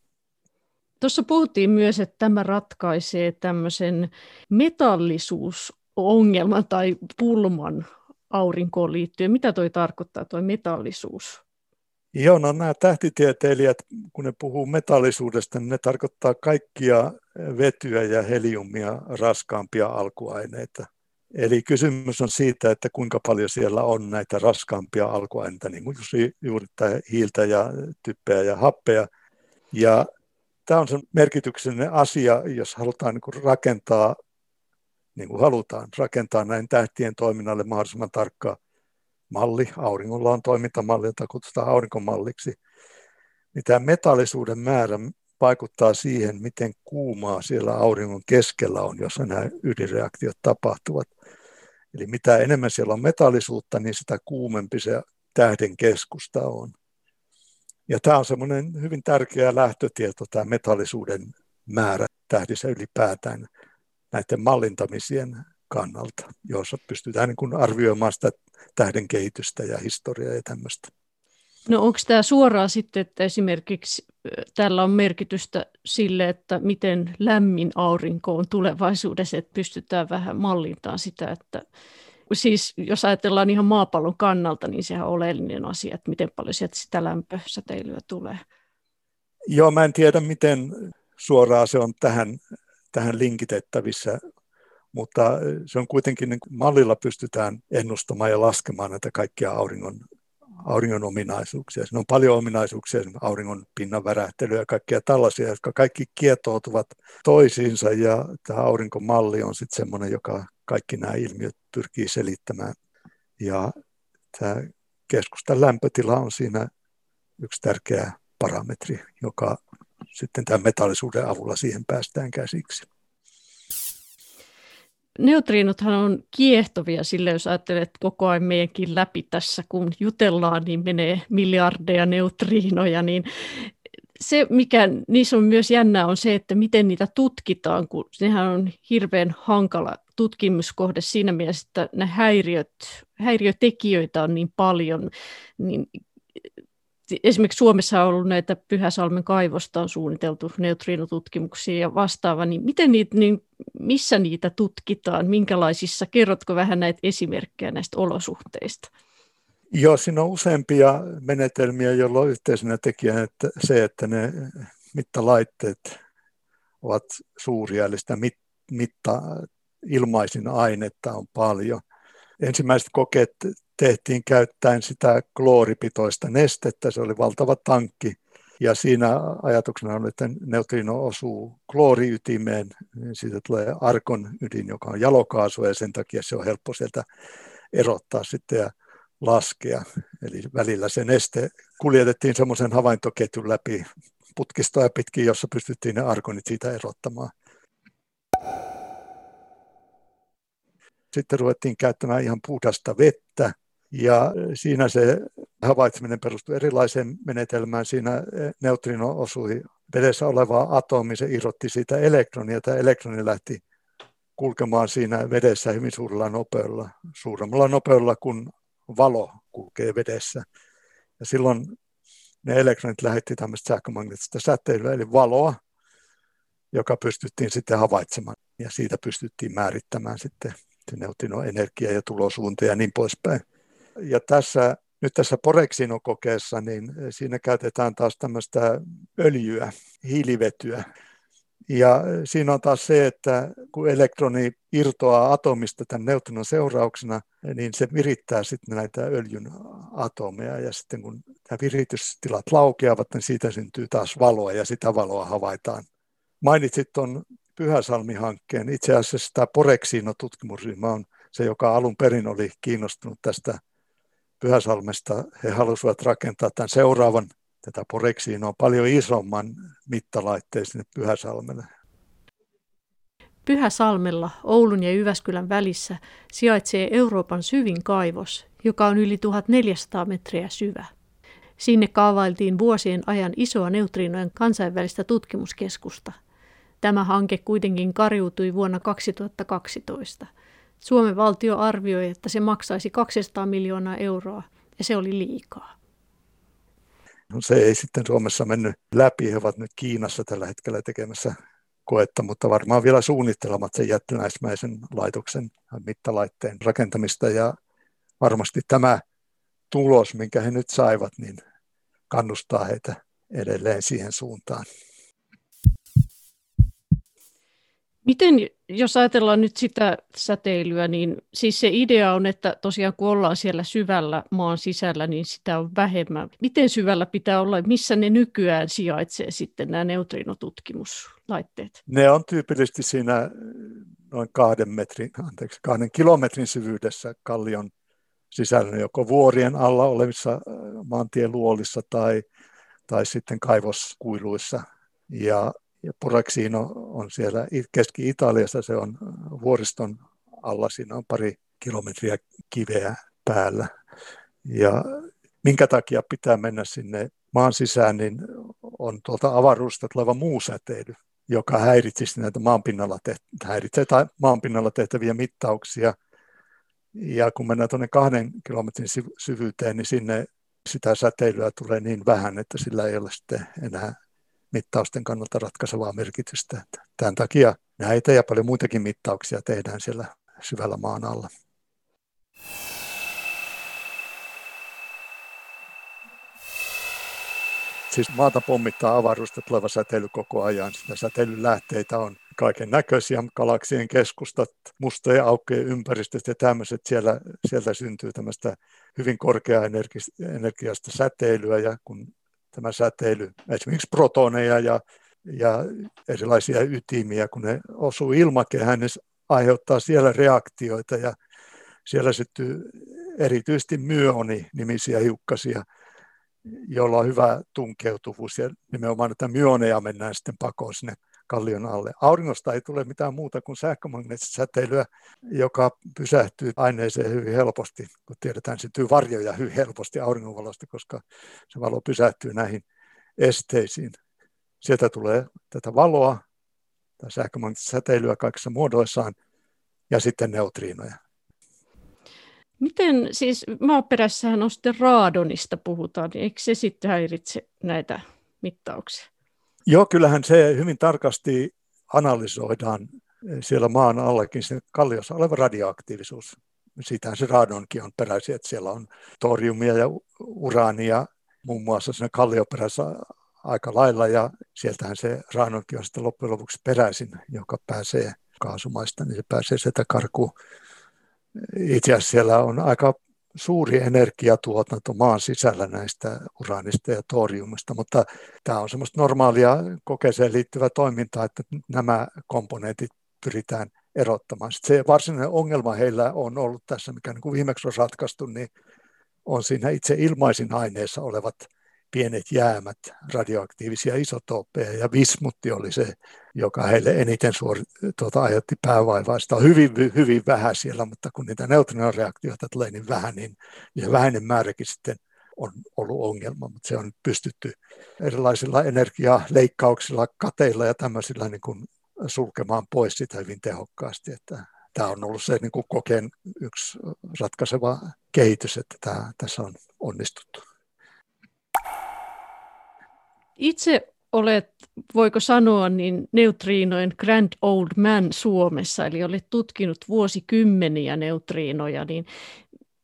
Tuossa puhuttiin myös, että tämä ratkaisee tämmöisen metallisuusongelman tai pulman aurinkoon liittyen. Mitä toi tarkoittaa, tuo metallisuus? Joo, no nämä tähtitieteilijät, kun ne puhuu metallisuudesta, niin ne tarkoittaa kaikkia vetyä ja heliumia raskaampia alkuaineita. Eli kysymys on siitä, että kuinka paljon siellä on näitä raskaampia alkuaineita, niin kuin juuri hiiltä ja typpeä ja happea. Ja tämä on se merkityksellinen asia, jos halutaan niin rakentaa, niin kuin halutaan, rakentaa näin tähtien toiminnalle mahdollisimman tarkkaa malli. Auringolla on toimintamalli, jota kutsutaan aurinkomalliksi. Niin tämä metallisuuden määrä vaikuttaa siihen, miten kuumaa siellä auringon keskellä on, jossa nämä ydinreaktiot tapahtuvat. Eli mitä enemmän siellä on metallisuutta, niin sitä kuumempi se tähden keskusta on. Ja tämä on semmoinen hyvin tärkeä lähtötieto, tämä metallisuuden määrä tähdissä ylipäätään näiden mallintamisien kannalta, jossa pystytään niin kuin arvioimaan sitä tähden kehitystä ja historiaa ja tämmöistä. No onko tämä suoraan sitten, että esimerkiksi tällä on merkitystä sille, että miten lämmin aurinko on tulevaisuudessa, että pystytään vähän mallintaan sitä, että siis jos ajatellaan ihan maapallon kannalta, niin sehän on oleellinen asia, että miten paljon sieltä sitä lämpösäteilyä tulee. Joo, mä en tiedä, miten suoraan se on tähän, tähän linkitettävissä, mutta se on kuitenkin, niin mallilla pystytään ennustamaan ja laskemaan näitä kaikkia auringon, auringon ominaisuuksia. Siinä on paljon ominaisuuksia, auringon pinnan värähtelyä ja kaikkia tällaisia, jotka kaikki kietoutuvat toisiinsa ja tämä aurinkomalli on sitten semmoinen, joka kaikki nämä ilmiöt pyrkii selittämään. Ja tämä keskustan lämpötila on siinä yksi tärkeä parametri, joka sitten tämän metallisuuden avulla siihen päästään käsiksi. Neutriinothan on kiehtovia sille, jos ajattelet koko ajan meidänkin läpi tässä, kun jutellaan, niin menee miljardeja neutriinoja, niin se, mikä niissä on myös jännää, on se, että miten niitä tutkitaan, kun nehän on hirveän hankala tutkimuskohde siinä mielessä, että ne häiriöt, häiriötekijöitä on niin paljon, niin esimerkiksi Suomessa on ollut näitä Pyhäsalmen kaivosta on suunniteltu neutriinotutkimuksia ja vastaava, niin miten niitä, niin missä niitä tutkitaan, minkälaisissa, kerrotko vähän näitä esimerkkejä näistä olosuhteista? Joo, siinä on useampia menetelmiä, joilla on yhteisenä tekijänä että se, että ne mittalaitteet ovat suuria, eli sitä mit, mitta, ilmaisin ainetta on paljon. Ensimmäiset kokeet tehtiin käyttäen sitä klooripitoista nestettä, se oli valtava tankki, ja siinä ajatuksena on, että neutrino osuu klooriytimeen, niin siitä tulee arkon ydin, joka on jalokaasu, ja sen takia se on helppo sieltä erottaa sitten ja laskea. Eli välillä se neste kuljetettiin semmoisen havaintoketjun läpi putkistoa pitkin, jossa pystyttiin ne arkonit siitä erottamaan. Sitten ruvettiin käyttämään ihan puhdasta vettä ja siinä se havaitseminen perustui erilaiseen menetelmään. Siinä neutrino osui vedessä olevaa atomi, se irrotti siitä elektronia. Tämä elektroni lähti kulkemaan siinä vedessä hyvin suurella nopeudella, suuremmalla nopeudella kuin valo kulkee vedessä. Ja silloin ne elektronit lähetti tämmöistä sähkömagneettista säteilyä, eli valoa, joka pystyttiin sitten havaitsemaan. Ja siitä pystyttiin määrittämään sitten neutrinoenergia ja tulosuunta ja niin poispäin. Ja tässä, nyt tässä Poreksino-kokeessa, niin siinä käytetään taas tämmöistä öljyä, hiilivetyä. Ja siinä on taas se, että kun elektroni irtoaa atomista tämän neutrinon seurauksena, niin se virittää sitten näitä öljyn atomeja. Ja sitten kun nämä viritystilat laukeavat, niin siitä syntyy taas valoa ja sitä valoa havaitaan. Mainitsit tuon Pyhäsalmi-hankkeen. Itse asiassa tämä Poreksino-tutkimusryhmä on se, joka alun perin oli kiinnostunut tästä Pyhäsalmesta, he halusivat rakentaa tämän seuraavan tätä Poreksiinoa paljon isomman mittalaitteen sinne Pyhäsalmelle. Pyhäsalmella Oulun ja Jyväskylän välissä sijaitsee Euroopan syvin kaivos, joka on yli 1400 metriä syvä. Sinne kaavailtiin vuosien ajan isoa neutriinojen kansainvälistä tutkimuskeskusta. Tämä hanke kuitenkin kariutui vuonna 2012. Suomen valtio arvioi, että se maksaisi 200 miljoonaa euroa, ja se oli liikaa. Se ei sitten Suomessa mennyt läpi. He ovat nyt Kiinassa tällä hetkellä tekemässä koetta, mutta varmaan vielä suunnittelemat sen jättiläismäisen laitoksen mittalaitteen rakentamista. Ja varmasti tämä tulos, minkä he nyt saivat, niin kannustaa heitä edelleen siihen suuntaan. Miten, jos ajatellaan nyt sitä säteilyä, niin siis se idea on, että tosiaan kun ollaan siellä syvällä maan sisällä, niin sitä on vähemmän. Miten syvällä pitää olla, missä ne nykyään sijaitsee sitten nämä neutriinotutkimuslaitteet? Ne on tyypillisesti siinä noin kahden, metrin, anteeksi, kahden kilometrin syvyydessä kallion sisällä, joko vuorien alla olevissa äh, maantieluolissa tai, tai sitten kaivoskuiluissa. Ja ja Poraksino on siellä Keski-Italiassa, se on vuoriston alla, siinä on pari kilometriä kiveä päällä. Ja minkä takia pitää mennä sinne maan sisään, niin on tuolta avaruudesta tuleva muu säteily, joka häiritsisi näitä maanpinnalla, häiritsee maanpinnalla tehtäviä mittauksia. Ja kun mennään tuonne kahden kilometrin syvyyteen, niin sinne sitä säteilyä tulee niin vähän, että sillä ei ole sitten enää mittausten kannalta ratkaisevaa merkitystä. Tämän takia näitä ja paljon muitakin mittauksia tehdään siellä syvällä maan alla. Siis maata pommittaa avaruudesta tuleva säteily koko ajan. Sitä säteilylähteitä on kaiken näköisiä, galaksien keskustat, mustojen aukkojen ympäristöt ja tämmöiset. Siellä, sieltä syntyy tämmöistä hyvin korkeaenergiasta säteilyä ja kun tämä säteily, esimerkiksi protoneja ja, ja erilaisia ytimiä, kun ne osuu ilmakehään, niin aiheuttaa siellä reaktioita ja siellä syttyy erityisesti myoni-nimisiä hiukkasia, joilla on hyvä tunkeutuvuus ja nimenomaan näitä myoneja mennään sitten pakoon sinne kallion alle. Auringosta ei tule mitään muuta kuin sähkömagneettista säteilyä, joka pysähtyy aineeseen hyvin helposti. Kun tiedetään, syntyy varjoja hyvin helposti auringonvalosta, koska se valo pysähtyy näihin esteisiin. Sieltä tulee tätä valoa, tai sähkömagneettista säteilyä kaikissa muodoissaan, ja sitten neutriinoja. Miten siis maaperässähän on sitten raadonista puhutaan, niin eikö se sitten häiritse näitä mittauksia? Joo, kyllähän se hyvin tarkasti analysoidaan siellä maan allakin se kalliossa oleva radioaktiivisuus. Siitähän se radonkin on peräisin, että siellä on toriumia ja uraania muun muassa siinä kallioperässä aika lailla ja sieltähän se radonkin on sitten loppujen lopuksi peräisin, joka pääsee kaasumaista, niin se pääsee sieltä karkuun. Itse asiassa siellä on aika suuri energiatuotanto maan sisällä näistä uraanista ja toriumista, mutta tämä on semmoista normaalia kokeeseen liittyvää toimintaa, että nämä komponentit pyritään erottamaan. Sitten se varsinainen ongelma heillä on ollut tässä, mikä niin kuin viimeksi on ratkaistu, niin on siinä itse ilmaisin aineessa olevat pienet jäämät, radioaktiivisia isotooppeja, ja vismutti oli se, joka heille eniten suori, tuota, aiheutti päävaivaa. Sitä on hyvin, hyvin vähän siellä, mutta kun niitä neutrinoreaktioita tulee niin vähän, niin, niin se vähäinen määräkin sitten on ollut ongelma, mutta se on pystytty erilaisilla energialeikkauksilla, kateilla ja tämmöisillä niin kuin sulkemaan pois sitä hyvin tehokkaasti. Että tämä on ollut se niin kuin kokeen yksi ratkaiseva kehitys, että tämä, tässä on onnistuttu. Itse olet, voiko sanoa, niin neutriinojen grand old man Suomessa, eli olet tutkinut vuosikymmeniä neutriinoja, niin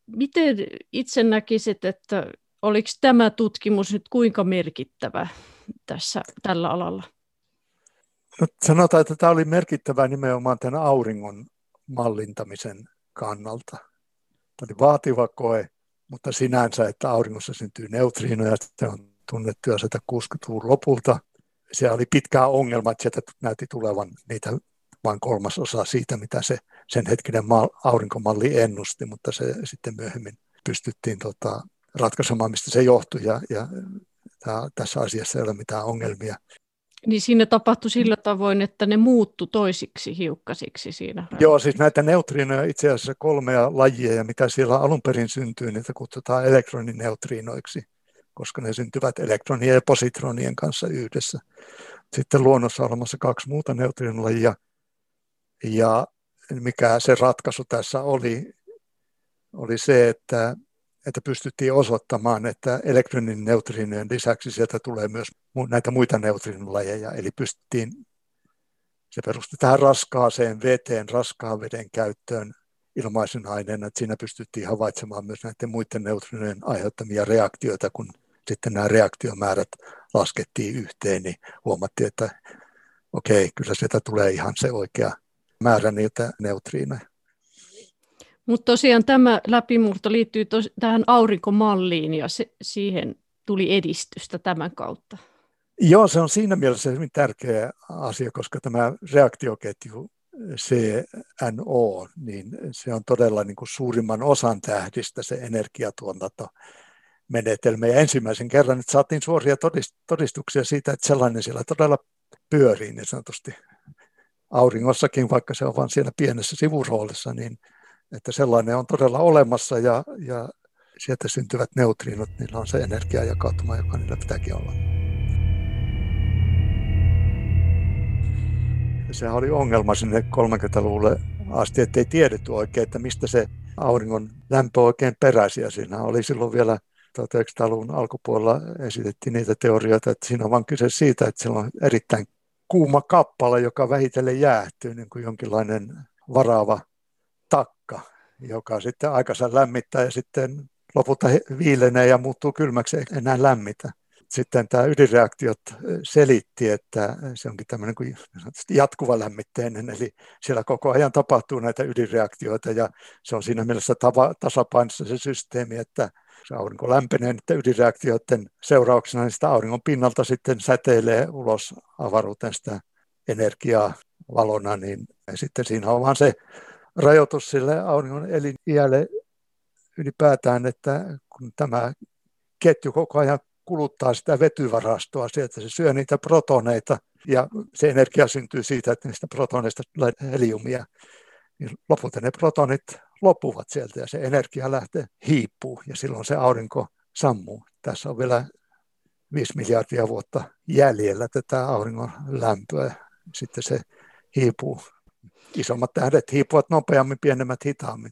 miten itse näkisit, että oliko tämä tutkimus nyt kuinka merkittävä tässä tällä alalla? No, sanotaan, että tämä oli merkittävä nimenomaan tämän auringon mallintamisen kannalta. Tämä oli vaativa koe, mutta sinänsä, että auringossa syntyy neutriinoja, se on tunnettu jo 60-luvun lopulta. Se oli pitkään ongelma, että sieltä näytti tulevan niitä vain kolmasosa siitä, mitä se sen hetkinen aurinkomalli ennusti, mutta se sitten myöhemmin pystyttiin tota, ratkaisemaan, mistä se johtui ja, ja tää, tässä asiassa ei ole mitään ongelmia. Niin siinä tapahtui sillä tavoin, että ne muuttu toisiksi hiukkasiksi siinä. Joo, siis näitä neutriinoja itse asiassa kolmea lajia, ja mitä siellä alun perin syntyy, niitä kutsutaan elektronineutriinoiksi, koska ne syntyvät elektronien ja positronien kanssa yhdessä. Sitten luonnossa on olemassa kaksi muuta neutrinolajia, ja mikä se ratkaisu tässä oli, oli se, että että pystyttiin osoittamaan, että elektronin neutriinojen lisäksi sieltä tulee myös näitä muita neutrinolajeja, eli pystyttiin, se perustui tähän raskaaseen veteen, raskaan veden käyttöön ilmaisen aineena, että siinä pystyttiin havaitsemaan myös näiden muiden neutrinojen aiheuttamia reaktioita, kun sitten nämä reaktiomäärät laskettiin yhteen, niin huomattiin, että okei, kyllä sieltä tulee ihan se oikea määrä niitä neutriinoja. Mutta tosiaan tämä läpimurto liittyy tos- tähän aurinkomalliin ja se, siihen tuli edistystä tämän kautta. Joo, se on siinä mielessä hyvin tärkeä asia, koska tämä reaktioketju CNO, niin se on todella niin kuin suurimman osan tähdistä se energiatuotanto menetelmä. Ja ensimmäisen kerran että saatiin suoria todistuksia siitä, että sellainen siellä todella pyörii niin sanotusti auringossakin, vaikka se on vain siellä pienessä sivuroolissa, niin että sellainen on todella olemassa ja, ja sieltä syntyvät neutriinot, niillä on se energiajakautuma, joka niillä pitääkin olla. Sehän oli ongelma sinne 30-luvulle asti, että ei tiedetty oikein, että mistä se auringon lämpö oikein peräisi. Ja siinä oli silloin vielä 1900-luvun alkupuolella esitettiin niitä teorioita, että siinä on vain kyse siitä, että siellä on erittäin kuuma kappale, joka vähitellen jäähtyy, niin kuin jonkinlainen varaava takka, joka sitten aikansa lämmittää ja sitten lopulta viilenee ja muuttuu kylmäksi eikä enää lämmitä. Sitten tämä ydinreaktiot selitti, että se onkin tämmöinen kuin jatkuva lämmitteinen, eli siellä koko ajan tapahtuu näitä ydinreaktioita ja se on siinä mielessä tasapainossa se systeemi, että se aurinko lämpenee niiden ydinreaktioiden seurauksena, niin sitä auringon pinnalta sitten säteilee ulos avaruuteen sitä energiaa valona, niin sitten siinä on vaan se rajoitus sille auringon eliniälle ylipäätään, että kun tämä ketju koko ajan kuluttaa sitä vetyvarastoa sieltä, se syö niitä protoneita ja se energia syntyy siitä, että niistä protoneista tulee heliumia. Niin lopulta ne protonit loppuvat sieltä ja se energia lähtee hiipuu ja silloin se aurinko sammuu. Tässä on vielä 5 miljardia vuotta jäljellä tätä auringon lämpöä. Sitten se hiipuu isommat tähdet hiipuvat nopeammin, pienemmät hitaammin.